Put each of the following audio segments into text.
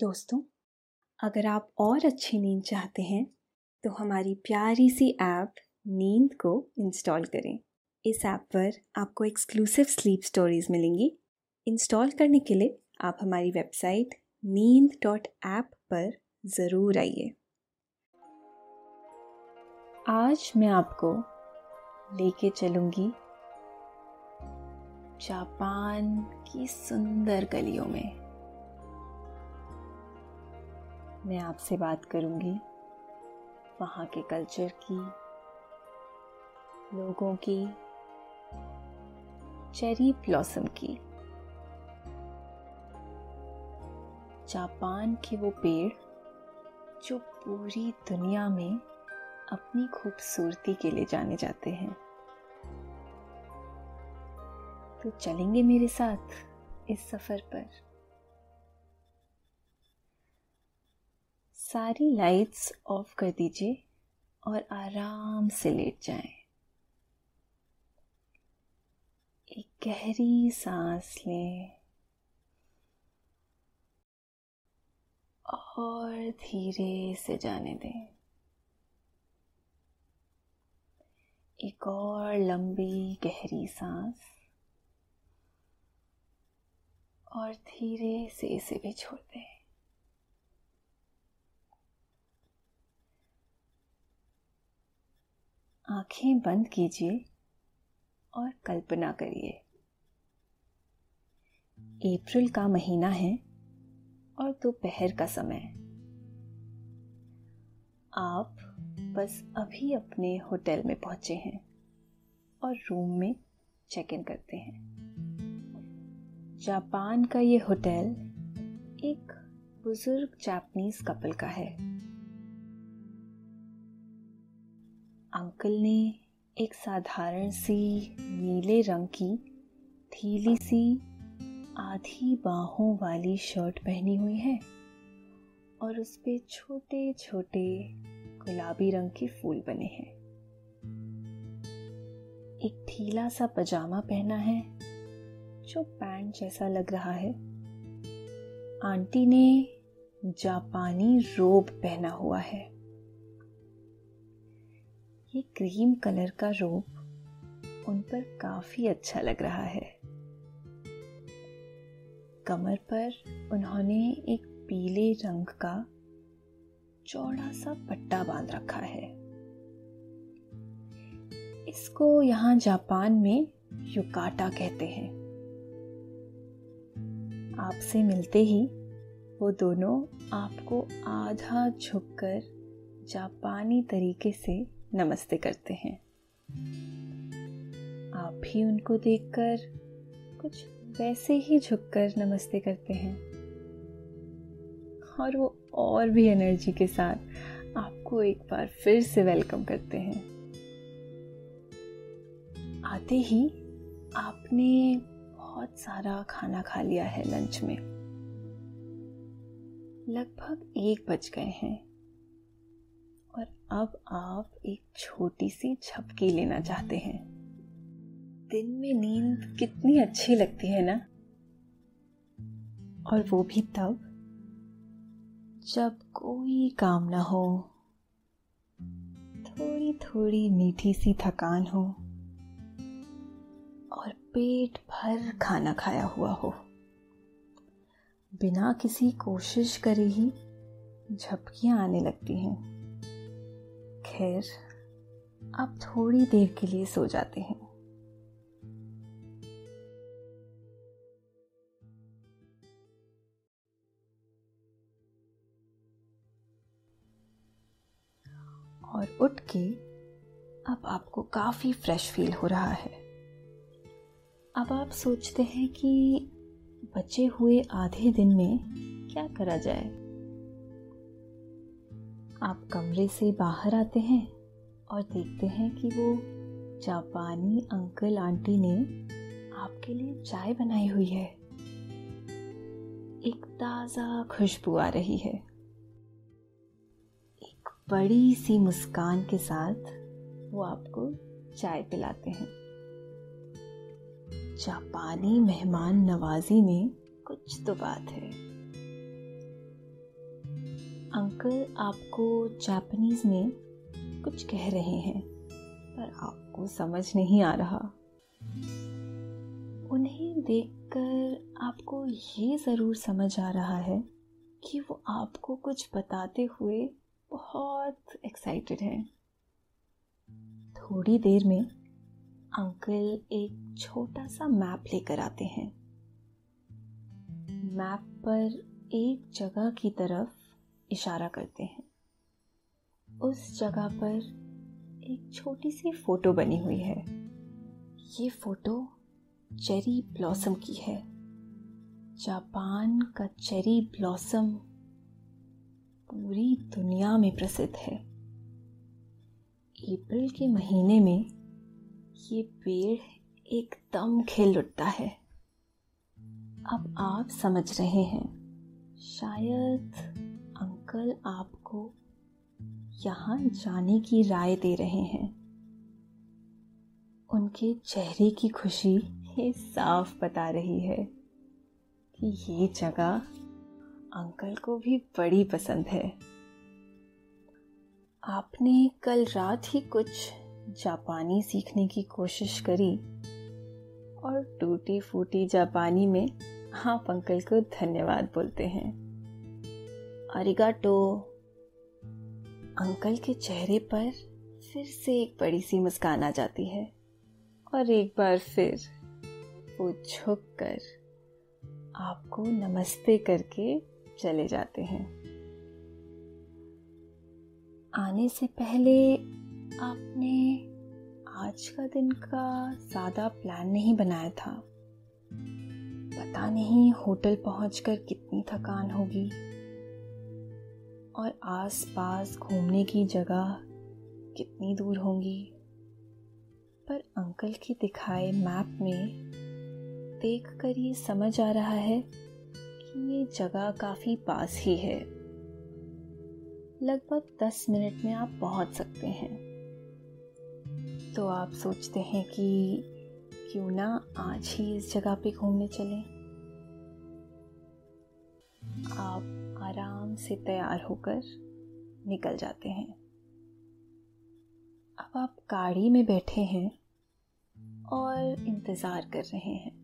दोस्तों, अगर आप और अच्छी नींद चाहते हैं तो हमारी प्यारी सी ऐप नींद को इंस्टॉल करें। इस ऐप पर आपको एक्सक्लूसिव स्लीप स्टोरीज मिलेंगी। इंस्टॉल करने के लिए आप हमारी वेबसाइट नींद डॉट ऐप पर ज़रूर आइए। आज मैं आपको लेके चलूँगी जापान की सुंदर गलियों में। मैं आपसे बात करूँगी वहाँ के कल्चर की, लोगों की, चेरी ब्लॉसम की। जापान के वो पेड़ जो पूरी दुनिया में अपनी खूबसूरती के लिए जाने जाते हैं। तो चलेंगे मेरे साथ इस सफ़र पर। सारी लाइट्स ऑफ़ कर दीजिए और आराम से लेट जाएँ। एक गहरी सांस लें। और धीरे से जाने दें। एक और लंबी गहरी सांस। और धीरे से इसे भी छोड़ दें। आँखें बंद कीजिए और कल्पना करिए। अप्रैल का महीना है और दोपहर का समय। आप बस अभी अपने होटल में पहुँचे हैं और रूम में चेक इन करते हैं। जापान का ये होटल एक बुज़ुर्ग जापानीज कपल का है। अंकल ने एक साधारण सी नीले रंग की थीली सी आधी बाहों वाली शर्ट पहनी हुई है और उस पे छोटे छोटे गुलाबी रंग के फूल बने हैं। एक ढीला सा पजामा पहना है, जो पैंट जैसा लग रहा है। आंटी ने जापानी रोब पहना हुआ है। ये क्रीम कलर का रोब उन पर काफ़ी अच्छा लग रहा है। कमर पर उन्होंने एक पीले रंग का चौड़ा सा पट्टा बाँध रखा है। इसको यहाँ जापान में युकाटा कहते हैं। आपसे मिलते ही वो दोनों आपको आधा झुककर जापानी तरीके से नमस्ते करते हैं। आप भी उनको देखकर कुछ वैसे ही झुककर नमस्ते करते हैं। और वो और भी एनर्जी के साथ आपको एक बार फिर से वेलकम करते हैं। आते ही आपने बहुत सारा खाना खा लिया है लंच में। लगभग एक बज गए हैं। अब आप एक छोटी सी झपकी लेना चाहते हैं। दिन में नींद कितनी अच्छी लगती है ना? और वो भी तब, जब कोई काम ना हो थोड़ी थोड़ी मीठी सी थकान हो, और पेट भर खाना खाया हुआ हो। बिना किसी कोशिश करे ही झपकियाँ आने लगती हैं। खैर, आप थोड़ी देर के लिए सो जाते हैं। और उठ के अब आपको काफ़ी फ्रेश फील हो रहा है। अब आप सोचते हैं कि बचे हुए आधे दिन में क्या करा जाए? आप कमरे से बाहर आते हैं और देखते हैं कि वो जापानी अंकल आंटी ने आपके लिए चाय बनाई हुई है। एक ताज़ा खुशबू आ रही है। एक बड़ी सी मुस्कान के साथ वो आपको चाय पिलाते हैं। जापानी मेहमान नवाजी में कुछ तो बात है। अंकल आपको जापानीज में कुछ कह रहे हैं, पर आपको समझ नहीं आ रहा। उन्हें देखकर आपको ये ज़रूर समझ आ रहा है कि वो आपको कुछ बताते हुए बहुत एक्साइटेड हैं। थोड़ी देर में अंकल एक छोटा सा मैप लेकर आते हैं। मैप पर एक जगह की तरफ़ इशारा करते हैं। उस जगह पर एक छोटी सी फ़ोटो बनी हुई है। ये फ़ोटो चेरी ब्लॉसम की है। जापान का चेरी ब्लॉसम पूरी दुनिया में प्रसिद्ध है। अप्रैल के महीने में ये पेड़ एकदम खिल उठता है। अब आप समझ रहे हैं, शायद अंकल आपको यहाँ जाने की राय दे रहे हैं। उनके चेहरे की खुशी ये साफ़ बता रही है कि ये जगह अंकल को भी बड़ी पसंद है। आपने कल रात ही कुछ जापानी सीखने की कोशिश करी और टूटी फूटी जापानी में आप अंकल को धन्यवाद बोलते हैं। अरिगाटो। अंकल के चेहरे पर फिर से एक बड़ी सी मुस्कान आ जाती है। और एक बार फिर वो झुक कर आपको नमस्ते करके चले जाते हैं। आने से पहले आपने आज का दिन का ज़्यादा प्लान नहीं बनाया था। पता नहीं होटल पहुंचकर कितनी थकान होगी। और आस-पास घूमने की जगह कितनी दूर होंगी। पर अंकल के दिखाए मैप में देखकर ये समझ आ रहा है कि ये जगह काफ़ी पास ही है। लगभग दस मिनट में आप पहुँच सकते हैं। तो आप सोचते हैं कि क्यों ना आज ही इस जगह पे घूमने चलें। आप आराम से तैयार होकर निकल जाते हैं। अब आप गाड़ी में बैठे हैं और इंतज़ार कर रहे हैं।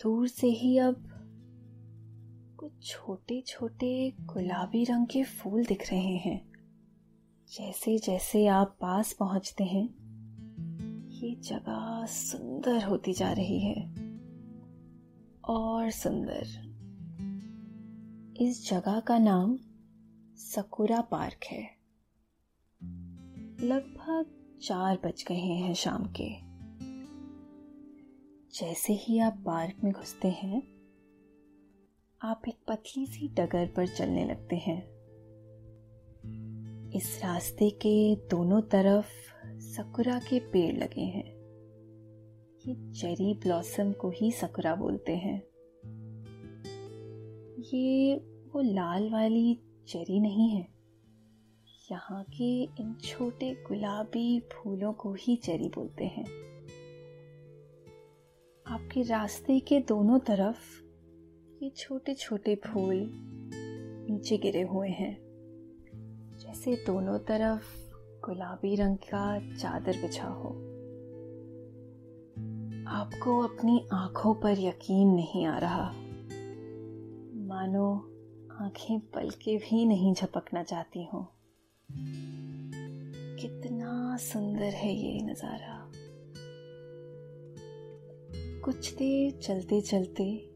दूर से ही अब कुछ छोटे छोटे गुलाबी रंग के फूल दिख रहे हैं। जैसे जैसे आप पास पहुँचते हैं ये जगह सुंदर होती जा रही है। और सुंदर। इस जगह का नाम सकुरा पार्क है। लगभग चार बज गए हैं शाम के। जैसे ही आप पार्क में घुसते हैं, आप एक पतली सी डगर पर चलने लगते हैं। इस रास्ते के दोनों तरफ़ सकुरा के पेड़ लगे हैं। ये चेरी ब्लॉसम को ही सकुरा बोलते हैं। ये वो लाल वाली चेरी नहीं है। यहाँ के इन छोटे गुलाबी फूलों को ही चेरी बोलते हैं। आपके रास्ते के दोनों तरफ़ ये छोटे छोटे फूल नीचे गिरे हुए हैं। जैसे दोनों तरफ़ गुलाबी रंग का चादर बिछा हो। आपको अपनी आँखों पर यकीन नहीं आ रहा। मानो आँखें पल के भी नहीं झपकना चाहती हो। कितना सुंदर है ये नज़ारा। कुछ देर चलते चलते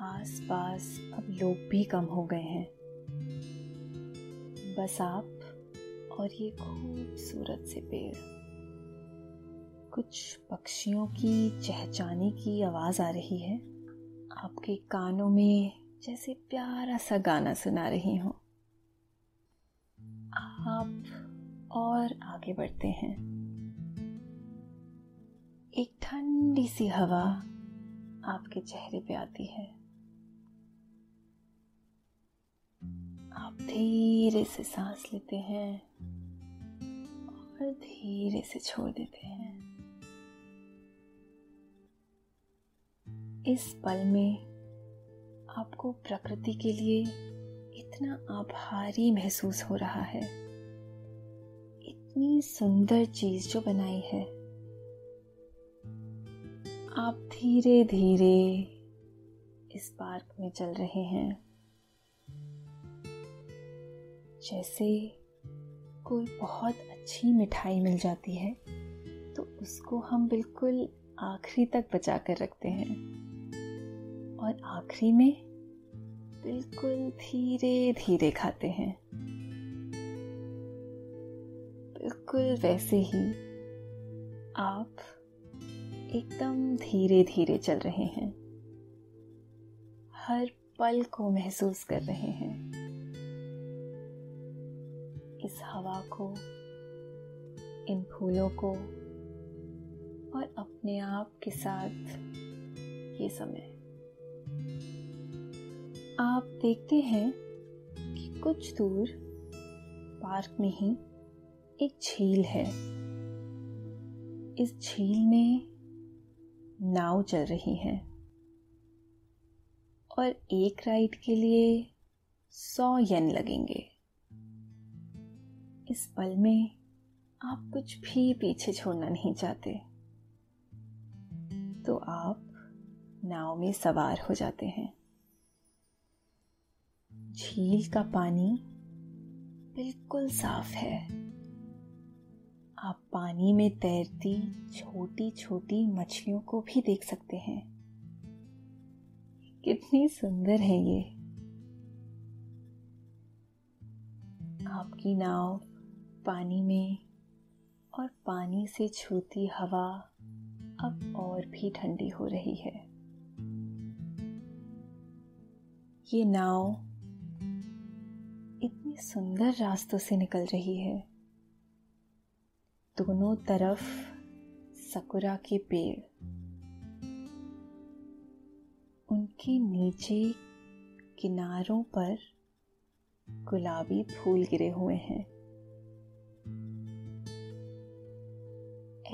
आसपास अब लोग भी कम हो गए हैं। बस आप और ये खूबसूरत से पेड़। कुछ पक्षियों की चहचाने की आवाज़ आ रही है। आपके कानों में जैसे प्यारा सा गाना सुना रही हूँ। आप और आगे बढ़ते हैं। एक ठंडी सी हवा आपके चेहरे पे आती है। आप धीरे से सांस लेते हैं और धीरे से छोड़ देते हैं। इस पल में आपको प्रकृति के लिए इतना आभारी महसूस हो रहा है। इतनी सुंदर चीज़ जो बनाई है। आप धीरे धीरे इस पार्क में चल रहे हैं। जैसे कोई बहुत अच्छी मिठाई मिल जाती है तो उसको हम बिल्कुल आखिरी तक बचा कर रखते हैं। और आखिरी में बिल्कुल धीरे धीरे खाते हैं। बिल्कुल वैसे ही आप एकदम धीरे धीरे चल रहे हैं। हर पल को महसूस कर रहे हैं। इस हवा को, इन फूलों को और अपने आप के साथ ये समय। आप देखते हैं कि कुछ दूर पार्क में ही एक झील है। इस झील में नाव चल रही है और एक राइड के लिए सौ यन लगेंगे। इस पल में आप कुछ भी पीछे छोड़ना नहीं चाहते। तो आप नाव में सवार हो जाते हैं। झील का पानी बिल्कुल साफ़ है। आप पानी में तैरती छोटी छोटी मछलियों को भी देख सकते हैं। कितनी सुंदर है ये। आपकी नाव पानी में और पानी से छूती हवा अब और भी ठंडी हो रही है। ये नाव इतनी सुंदर रास्तों से निकल रही है। दोनों तरफ़ सकुरा के पेड़। उनके नीचे किनारों पर गुलाबी फूल गिरे हुए हैं।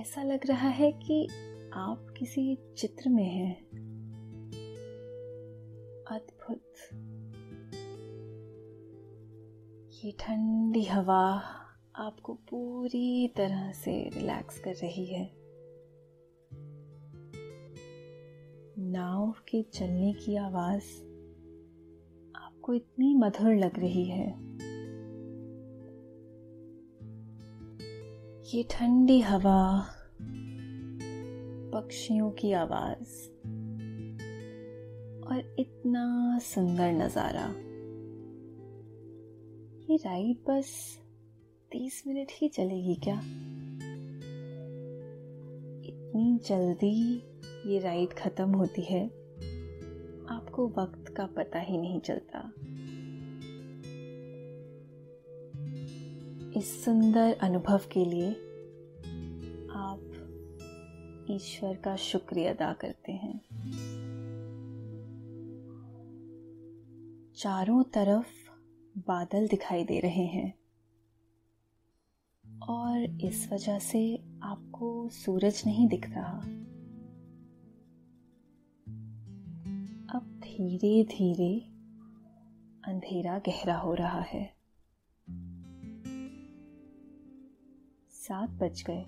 ऐसा लग रहा है कि आप किसी चित्र में हैं। अद्भुत। ये ठंडी हवा आपको पूरी तरह से रिलैक्स कर रही है। नाव के चलने की आवाज़ आपको इतनी मधुर लग रही है। ये ठंडी हवा, पक्षियों की आवाज़ और इतना सुंदर नज़ारा। ये राइड बस तीस मिनट ही चलेगी क्या? इतनी जल्दी ये राइड ख़त्म होती है, आपको वक्त का पता ही नहीं चलता। इस सुंदर अनुभव के लिए आप ईश्वर का शुक्रिया अदा करते हैं। चारों तरफ़ बादल दिखाई दे रहे हैं और इस वजह से आपको सूरज नहीं दिख रहा। अब धीरे धीरे अंधेरा गहरा हो रहा है। सात बज गए।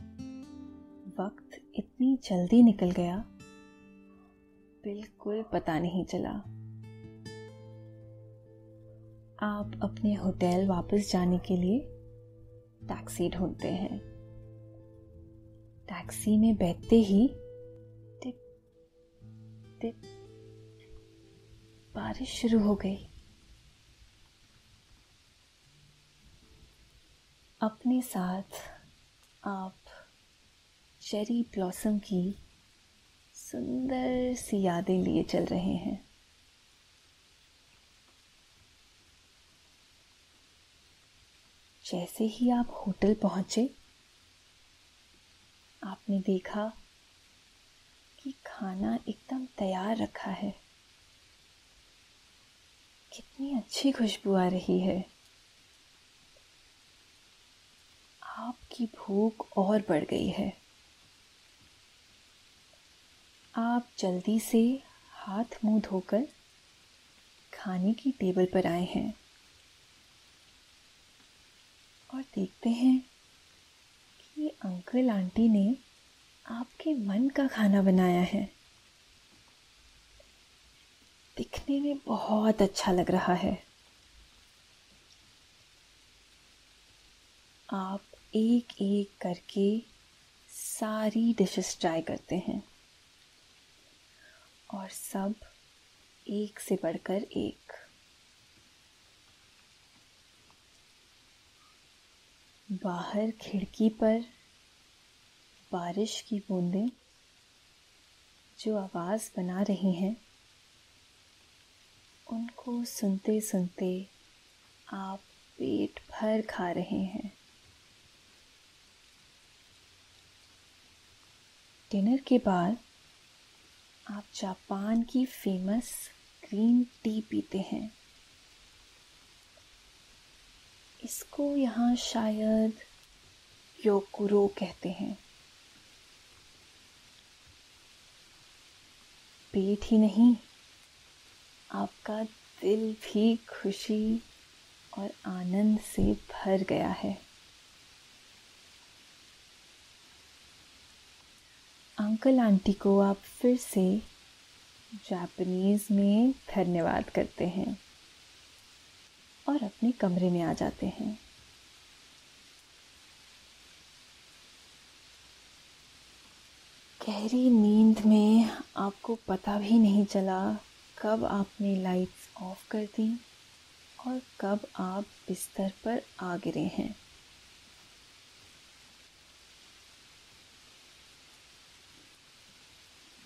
वक्त इतनी जल्दी निकल गया। बिल्कुल पता नहीं चला। आप अपने होटल वापस जाने के लिए टैक्सी ढूंढते हैं। टैक्सी में बैठते ही टिप टिप, बारिश शुरू हो गई। अपने साथ आप चेरी ब्लॉसम की सुंदर सी यादें लिए चल रहे हैं। जैसे ही आप होटल पहुँचे, आपने देखा कि खाना एकदम तैयार रखा है। कितनी अच्छी खुशबू आ रही है। आपकी भूख और बढ़ गई है। आप जल्दी से हाथ मुँह धोकर खाने की टेबल पर आए हैं और देखते हैं कि अंकल आंटी ने आपके मन का खाना बनाया है। दिखने में बहुत अच्छा लग रहा है। आप एक एक करके सारी डिशेस ट्राई करते हैं। और सब एक से बढ़कर एक। बाहर खिड़की पर बारिश की बूंदें जो आवाज़ बना रही हैं, उनको सुनते सुनते आप पेट भर खा रहे हैं। डिनर के बाद आप जापान की फ़ेमस ग्रीन टी पीते हैं। इसको यहाँ शायद योकुरो कहते हैं। पेट ही नहीं, आपका दिल भी खुशी और आनंद से भर गया है। अंकल आंटी को आप फिर से जापनीज़ में धन्यवाद करते हैं और अपने कमरे में आ जाते हैं। गहरी नींद में आपको पता भी नहीं चला कब आपने लाइट्स ऑफ़ कर दी और कब आप बिस्तर पर आ गिरे हैं।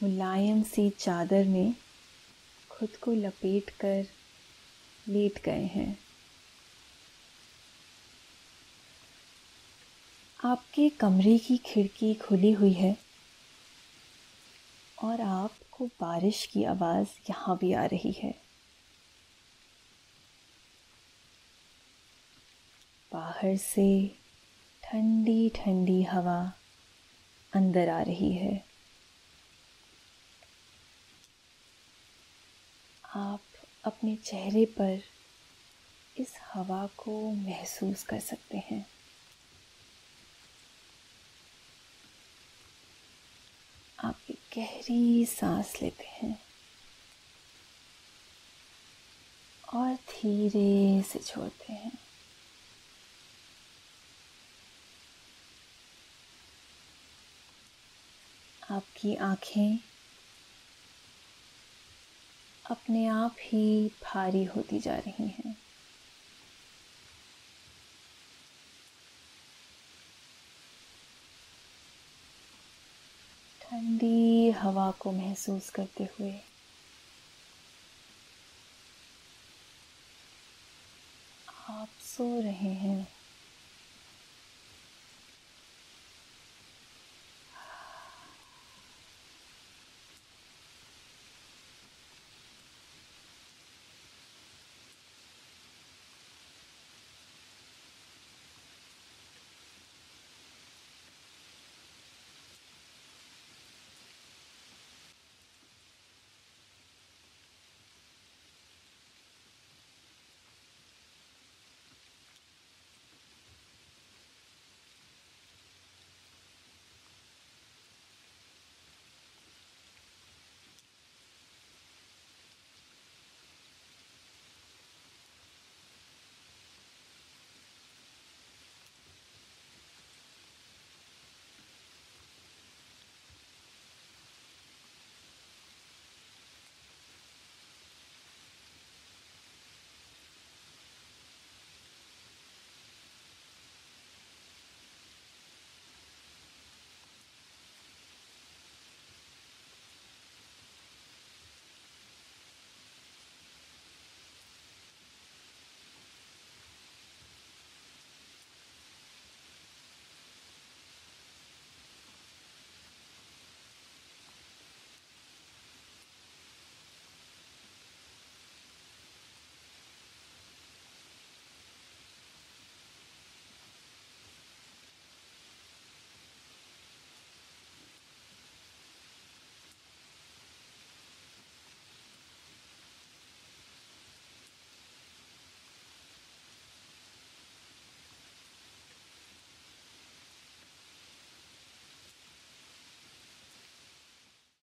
मुलायम सी चादर में खुद को लपेट कर लेट गए हैं। आपके कमरे की खिड़की खुली हुई है और आपको बारिश की आवाज़ यहाँ भी आ रही है। बाहर से ठंडी ठंडी हवा अंदर आ रही है। आप अपने चेहरे पर इस हवा को महसूस कर सकते हैं। आप एक गहरी सांस लेते हैं। और धीरे से छोड़ते हैं। आपकी आँखें अपने आप ही भारी होती जा रही हैं। ठंडी हवा को महसूस करते हुए आप सो रहे हैं।